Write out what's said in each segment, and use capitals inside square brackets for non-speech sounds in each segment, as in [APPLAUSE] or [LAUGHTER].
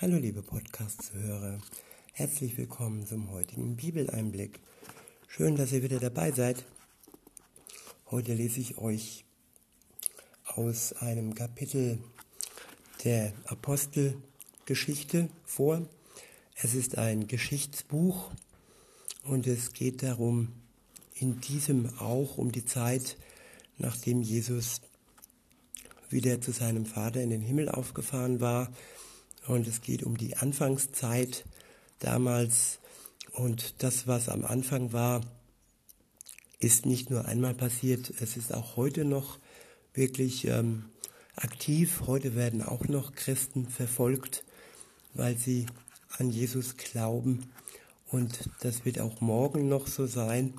Hallo liebe Podcast-Zuhörer, herzlich willkommen zum heutigen Bibeleinblick. Schön, dass ihr wieder dabei seid. Heute lese ich euch aus einem Kapitel der Apostelgeschichte vor. Es ist ein Geschichtsbuch und es geht darum, in diesem auch um die Zeit, nachdem Jesus wieder zu seinem Vater in den Himmel aufgefahren war. Und es geht um die Anfangszeit damals. Und das, was am Anfang war, ist nicht nur einmal passiert, es ist auch heute noch wirklich ähm, aktiv. Heute werden auch noch Christen verfolgt, weil sie an Jesus glauben. Und das wird auch morgen noch so sein,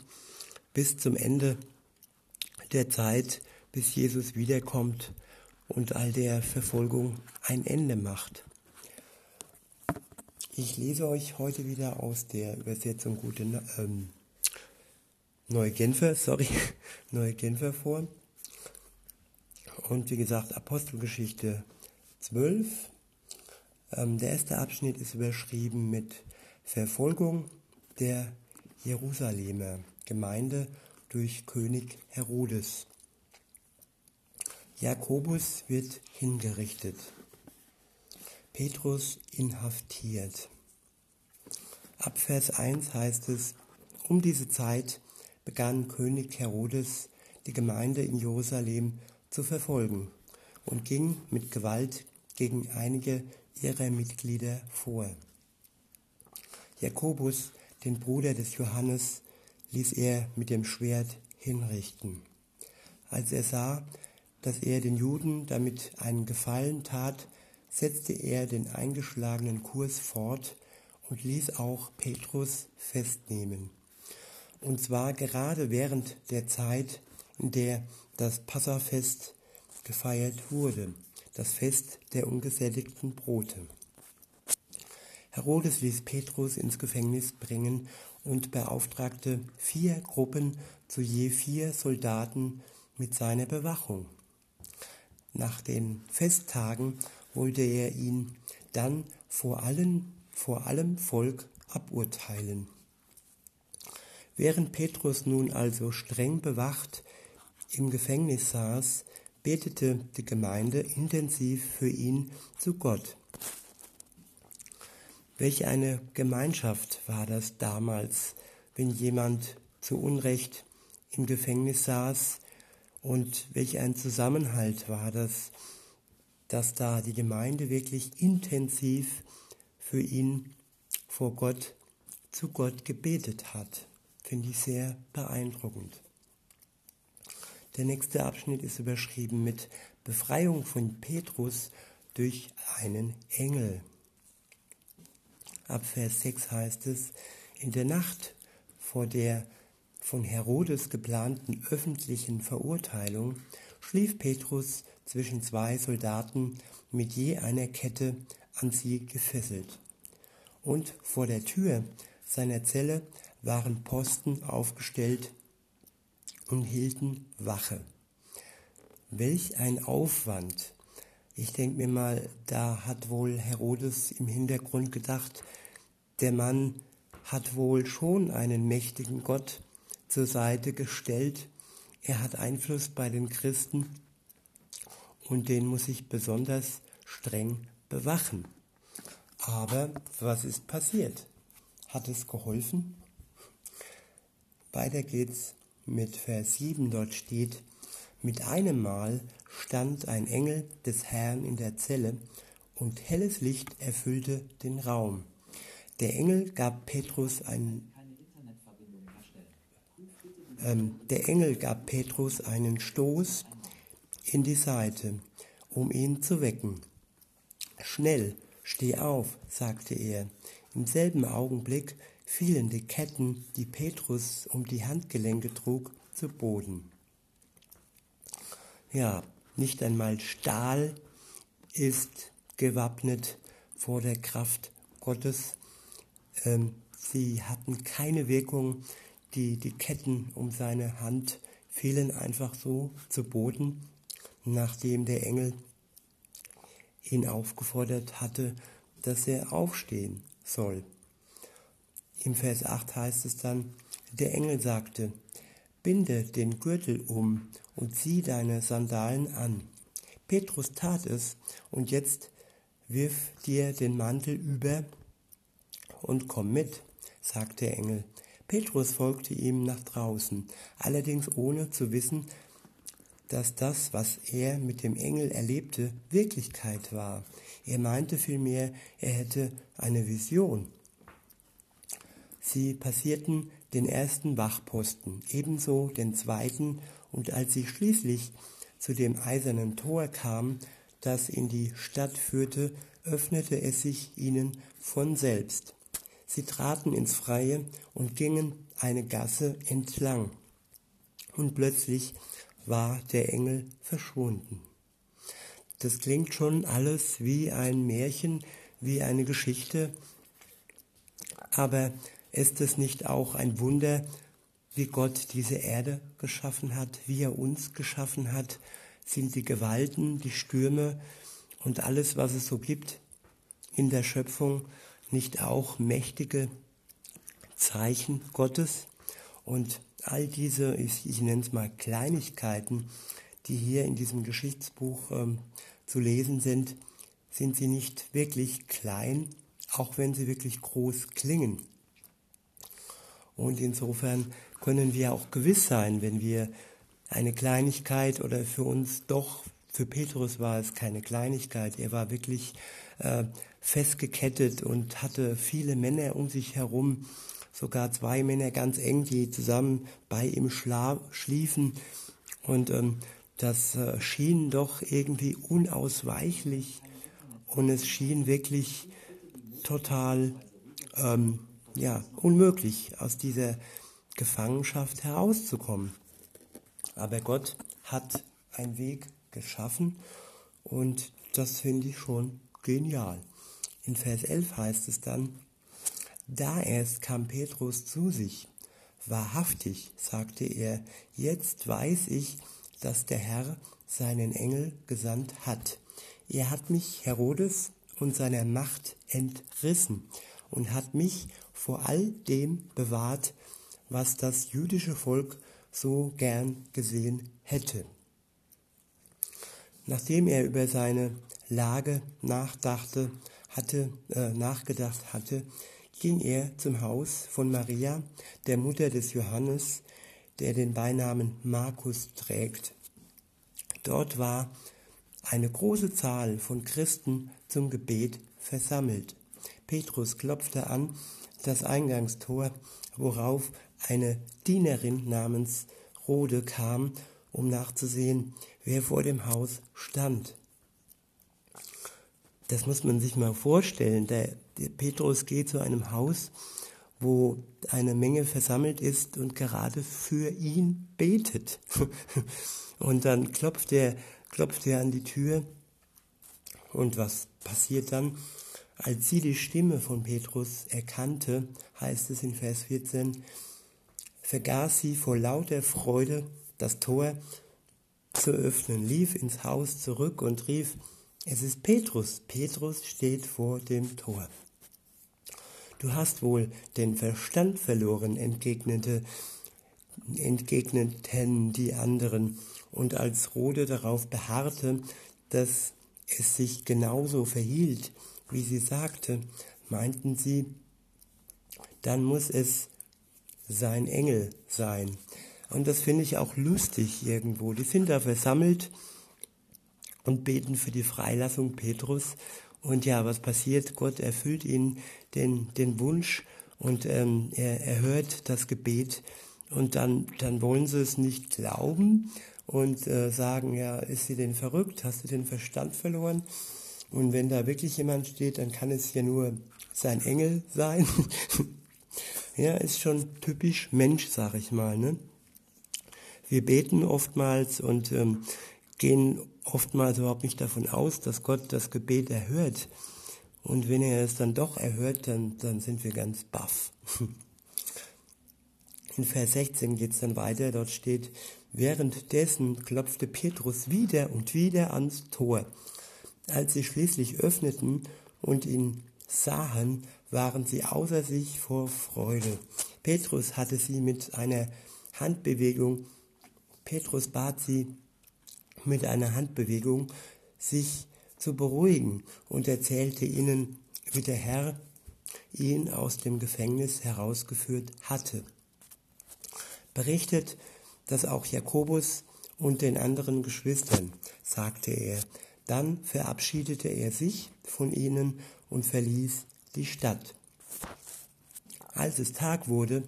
bis zum Ende der Zeit, bis Jesus wiederkommt und all der Verfolgung ein Ende macht. Ich lese euch heute wieder aus der Übersetzung Gute ähm, Neue Genfer, [LAUGHS] sorry, Neue Genfer vor. Und wie gesagt, Apostelgeschichte 12. Ähm, der erste Abschnitt ist überschrieben mit Verfolgung der Jerusalemer Gemeinde durch König Herodes. Jakobus wird hingerichtet. Petrus inhaftiert. Ab Vers 1 heißt es, um diese Zeit begann König Herodes die Gemeinde in Jerusalem zu verfolgen und ging mit Gewalt gegen einige ihrer Mitglieder vor. Jakobus, den Bruder des Johannes, ließ er mit dem Schwert hinrichten. Als er sah, dass er den Juden damit einen Gefallen tat, setzte er den eingeschlagenen Kurs fort und ließ auch Petrus festnehmen. Und zwar gerade während der Zeit, in der das Passafest gefeiert wurde, das Fest der ungesättigten Brote. Herodes ließ Petrus ins Gefängnis bringen und beauftragte vier Gruppen zu je vier Soldaten mit seiner Bewachung. Nach den Festtagen wollte er ihn dann vor, allen, vor allem Volk aburteilen. Während Petrus nun also streng bewacht im Gefängnis saß, betete die Gemeinde intensiv für ihn zu Gott. Welch eine Gemeinschaft war das damals, wenn jemand zu Unrecht im Gefängnis saß und welch ein Zusammenhalt war das, dass da die Gemeinde wirklich intensiv für ihn vor Gott, zu Gott gebetet hat. Finde ich sehr beeindruckend. Der nächste Abschnitt ist überschrieben mit Befreiung von Petrus durch einen Engel. Ab Vers 6 heißt es, in der Nacht vor der von Herodes geplanten öffentlichen Verurteilung schlief Petrus zwischen zwei Soldaten mit je einer Kette an sie gefesselt. Und vor der Tür seiner Zelle waren Posten aufgestellt und hielten Wache. Welch ein Aufwand! Ich denke mir mal, da hat wohl Herodes im Hintergrund gedacht, der Mann hat wohl schon einen mächtigen Gott, zur Seite gestellt. Er hat Einfluss bei den Christen und den muss ich besonders streng bewachen. Aber was ist passiert? Hat es geholfen? Weiter geht's mit Vers 7, dort steht, mit einem Mal stand ein Engel des Herrn in der Zelle und helles Licht erfüllte den Raum. Der Engel gab Petrus einen der Engel gab Petrus einen Stoß in die Seite, um ihn zu wecken. Schnell, steh auf, sagte er. Im selben Augenblick fielen die Ketten, die Petrus um die Handgelenke trug, zu Boden. Ja, nicht einmal Stahl ist gewappnet vor der Kraft Gottes. Ähm, sie hatten keine Wirkung, die, die Ketten um seine Hand fielen einfach so zu Boden, nachdem der Engel ihn aufgefordert hatte, dass er aufstehen soll. Im Vers 8 heißt es dann, der Engel sagte, binde den Gürtel um und zieh deine Sandalen an. Petrus tat es und jetzt wirf dir den Mantel über und komm mit, sagte der Engel. Petrus folgte ihm nach draußen, allerdings ohne zu wissen, dass das, was er mit dem Engel erlebte, Wirklichkeit war. Er meinte vielmehr, er hätte eine Vision. Sie passierten den ersten Wachposten, ebenso den zweiten, und als sie schließlich zu dem eisernen Tor kamen, das in die Stadt führte, öffnete es sich ihnen von selbst. Sie traten ins Freie und gingen eine Gasse entlang. Und plötzlich war der Engel verschwunden. Das klingt schon alles wie ein Märchen, wie eine Geschichte, aber ist es nicht auch ein Wunder, wie Gott diese Erde geschaffen hat, wie er uns geschaffen hat, sind die Gewalten, die Stürme und alles, was es so gibt in der Schöpfung, nicht auch mächtige Zeichen Gottes? Und all diese, ich, ich nenne es mal Kleinigkeiten, die hier in diesem Geschichtsbuch ähm, zu lesen sind, sind sie nicht wirklich klein, auch wenn sie wirklich groß klingen. Und insofern können wir auch gewiss sein, wenn wir eine Kleinigkeit oder für uns doch, für Petrus war es keine Kleinigkeit, er war wirklich äh, festgekettet und hatte viele Männer um sich herum, sogar zwei Männer ganz eng, die zusammen bei ihm schliefen. Und ähm, das äh, schien doch irgendwie unausweichlich und es schien wirklich total ähm, ja, unmöglich, aus dieser Gefangenschaft herauszukommen. Aber Gott hat einen Weg geschaffen und das finde ich schon genial. In Vers 11 heißt es dann, da erst kam Petrus zu sich. Wahrhaftig, sagte er, jetzt weiß ich, dass der Herr seinen Engel gesandt hat. Er hat mich Herodes und seiner Macht entrissen und hat mich vor all dem bewahrt, was das jüdische Volk so gern gesehen hätte. Nachdem er über seine Lage nachdachte, hatte, äh, nachgedacht hatte, ging er zum Haus von Maria, der Mutter des Johannes, der den Beinamen Markus trägt. Dort war eine große Zahl von Christen zum Gebet versammelt. Petrus klopfte an das Eingangstor, worauf eine Dienerin namens Rode kam, um nachzusehen, wer vor dem Haus stand. Das muss man sich mal vorstellen. Der, der Petrus geht zu einem Haus, wo eine Menge versammelt ist und gerade für ihn betet. [LAUGHS] und dann klopft er, klopft er an die Tür. Und was passiert dann? Als sie die Stimme von Petrus erkannte, heißt es in Vers 14, vergaß sie vor lauter Freude das Tor zu öffnen, lief ins Haus zurück und rief, es ist Petrus, Petrus steht vor dem Tor. Du hast wohl den Verstand verloren, entgegnete, entgegneten die anderen, und als Rode darauf beharrte, dass es sich genauso verhielt, wie sie sagte, meinten sie, dann muss es sein Engel sein. Und das finde ich auch lustig irgendwo. Die sind da versammelt und beten für die Freilassung Petrus. Und ja, was passiert? Gott erfüllt ihnen den, den Wunsch und ähm, er erhört das Gebet. Und dann, dann wollen sie es nicht glauben und äh, sagen, ja, ist sie denn verrückt? Hast du den Verstand verloren? Und wenn da wirklich jemand steht, dann kann es ja nur sein Engel sein. [LAUGHS] ja, ist schon typisch Mensch, sag ich mal. Ne? Wir beten oftmals und ähm, gehen oftmals überhaupt nicht davon aus, dass Gott das Gebet erhört. Und wenn er es dann doch erhört, dann, dann sind wir ganz baff. In Vers 16 geht es dann weiter, dort steht, währenddessen klopfte Petrus wieder und wieder ans Tor. Als sie schließlich öffneten und ihn sahen, waren sie außer sich vor Freude. Petrus hatte sie mit einer Handbewegung, Petrus bat sie mit einer Handbewegung, sich zu beruhigen und erzählte ihnen, wie der Herr ihn aus dem Gefängnis herausgeführt hatte. Berichtet das auch Jakobus und den anderen Geschwistern, sagte er. Dann verabschiedete er sich von ihnen und verließ die Stadt. Als es Tag wurde,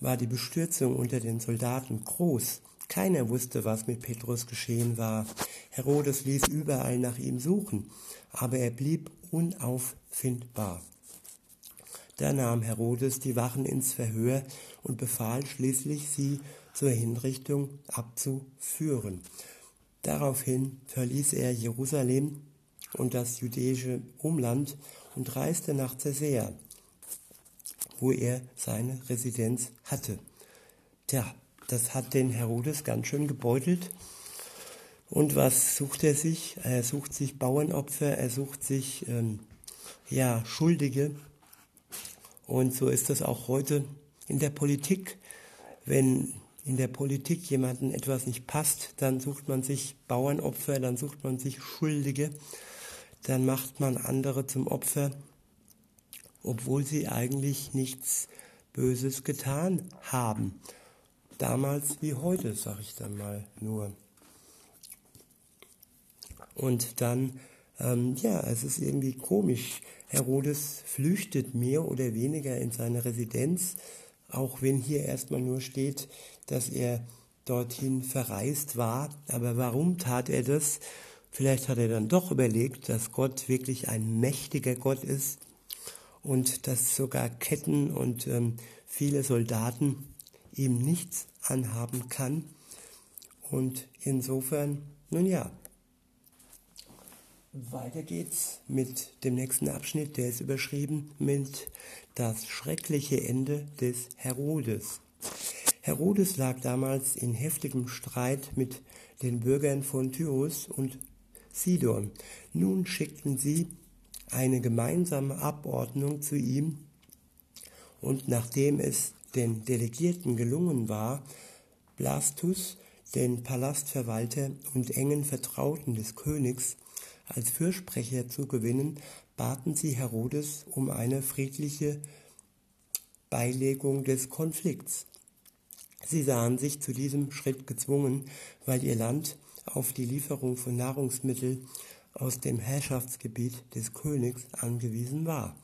war die Bestürzung unter den Soldaten groß. Keiner wusste, was mit Petrus geschehen war. Herodes ließ überall nach ihm suchen, aber er blieb unauffindbar. Da nahm Herodes die Wachen ins Verhör und befahl schließlich, sie zur Hinrichtung abzuführen. Daraufhin verließ er Jerusalem und das jüdische Umland und reiste nach Caesarea, wo er seine Residenz hatte. Tja, das hat den Herodes ganz schön gebeutelt. Und was sucht er sich? Er sucht sich Bauernopfer, er sucht sich ähm, ja, Schuldige, und so ist das auch heute in der Politik. Wenn in der Politik jemandem etwas nicht passt, dann sucht man sich Bauernopfer, dann sucht man sich Schuldige, dann macht man andere zum Opfer, obwohl sie eigentlich nichts Böses getan haben. Damals wie heute, sage ich dann mal nur. Und dann, ähm, ja, es ist irgendwie komisch, Herodes flüchtet mehr oder weniger in seine Residenz, auch wenn hier erstmal nur steht, dass er dorthin verreist war. Aber warum tat er das? Vielleicht hat er dann doch überlegt, dass Gott wirklich ein mächtiger Gott ist und dass sogar Ketten und ähm, viele Soldaten ihm nichts anhaben kann. Und insofern, nun ja, weiter geht's mit dem nächsten Abschnitt, der ist überschrieben mit das schreckliche Ende des Herodes. Herodes lag damals in heftigem Streit mit den Bürgern von Tyrus und Sidon. Nun schickten sie eine gemeinsame Abordnung zu ihm und nachdem es den Delegierten gelungen war, Blastus, den Palastverwalter und engen Vertrauten des Königs, als Fürsprecher zu gewinnen, baten sie Herodes um eine friedliche Beilegung des Konflikts. Sie sahen sich zu diesem Schritt gezwungen, weil ihr Land auf die Lieferung von Nahrungsmitteln aus dem Herrschaftsgebiet des Königs angewiesen war.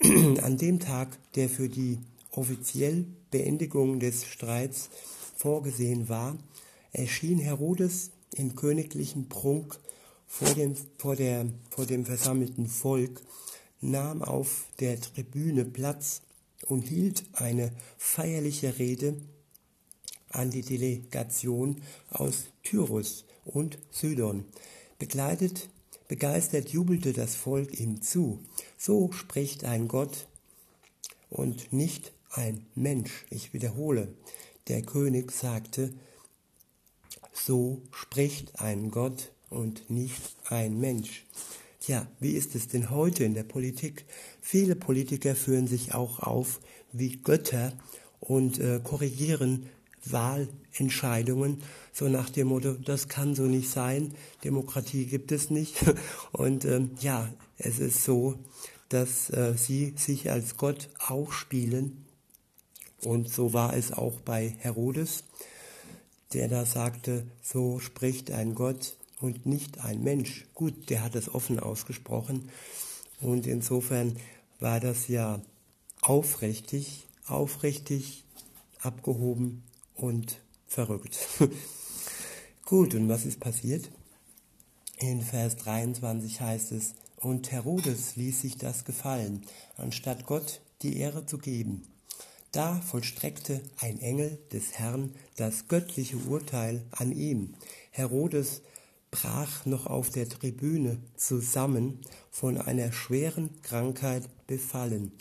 [CLEARS THROAT] An dem Tag, der für die offizielle Beendigung des Streits vorgesehen war, erschien Herodes in königlichem Prunk vor dem, vor, der, vor dem versammelten Volk, nahm auf der Tribüne Platz und hielt eine feierliche Rede an die Delegation aus Tyrus und Sidon. Begleitet, begeistert jubelte das Volk ihm zu. So spricht ein Gott und nicht ein Mensch. Ich wiederhole, der König sagte, so spricht ein Gott und nicht ein Mensch. Tja, wie ist es denn heute in der Politik? Viele Politiker führen sich auch auf wie Götter und äh, korrigieren Wahlentscheidungen, so nach dem Motto, das kann so nicht sein, Demokratie gibt es nicht. [LAUGHS] Und ähm, ja, es ist so, dass äh, sie sich als Gott aufspielen. Und so war es auch bei Herodes, der da sagte, so spricht ein Gott, und nicht ein Mensch. Gut, der hat es offen ausgesprochen und insofern war das ja aufrichtig, aufrichtig, abgehoben und verrückt. [LAUGHS] Gut, und was ist passiert? In Vers 23 heißt es, und Herodes ließ sich das gefallen, anstatt Gott die Ehre zu geben. Da vollstreckte ein Engel des Herrn das göttliche Urteil an ihm. Herodes brach noch auf der Tribüne zusammen, von einer schweren Krankheit befallen.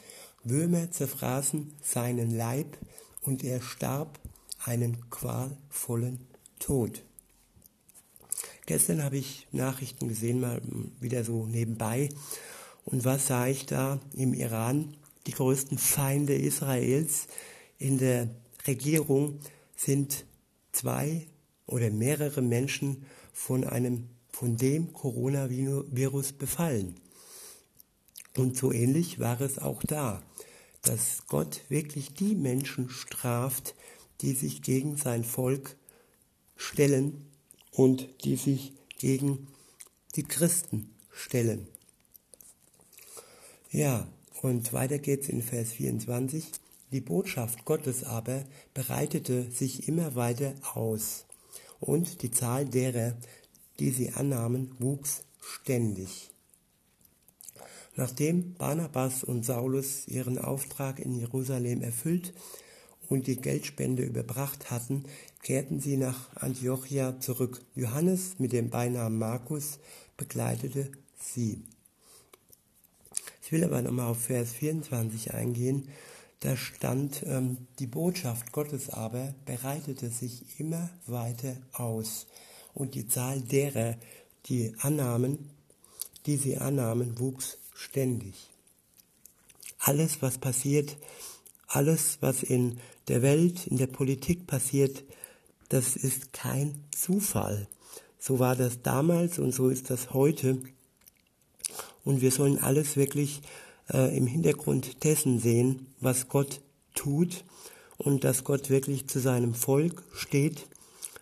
Würmer zerfraßen seinen Leib und er starb einen qualvollen Tod. Gestern habe ich Nachrichten gesehen, mal wieder so nebenbei. Und was sah ich da im Iran? Die größten Feinde Israels in der Regierung sind zwei oder mehrere Menschen von einem von dem Coronavirus befallen. Und so ähnlich war es auch da, dass Gott wirklich die Menschen straft, die sich gegen sein Volk stellen und die sich gegen die Christen stellen. Ja, und weiter geht's in Vers 24. Die Botschaft Gottes aber bereitete sich immer weiter aus, und die Zahl derer, die sie annahmen, wuchs ständig. Nachdem Barnabas und Saulus ihren Auftrag in Jerusalem erfüllt und die Geldspende überbracht hatten, kehrten sie nach Antiochia zurück. Johannes mit dem Beinamen Markus begleitete sie. Ich will aber nochmal auf Vers 24 eingehen. Da stand, ähm, die Botschaft Gottes aber bereitete sich immer weiter aus und die Zahl derer, die annahmen, die sie annahmen, wuchs ständig. Alles, was passiert, alles, was in der Welt, in der Politik passiert, das ist kein Zufall. So war das damals und so ist das heute. Und wir sollen alles wirklich äh, im Hintergrund dessen sehen, was Gott tut und dass Gott wirklich zu seinem Volk steht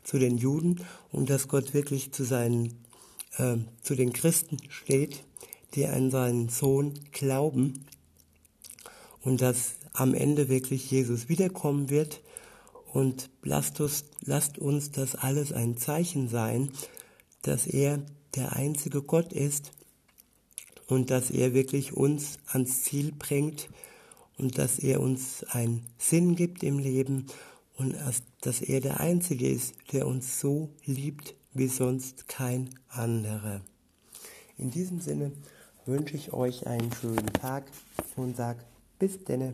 zu den Juden und dass Gott wirklich zu seinen, äh, zu den Christen steht, die an seinen Sohn glauben und dass am Ende wirklich Jesus wiederkommen wird. Und lasst uns, lasst uns das alles ein Zeichen sein, dass er der einzige Gott ist und dass er wirklich uns ans Ziel bringt und dass er uns einen Sinn gibt im Leben und dass er der Einzige ist, der uns so liebt wie sonst kein anderer. In diesem Sinne wünsche ich euch einen schönen Tag und sage bis denne.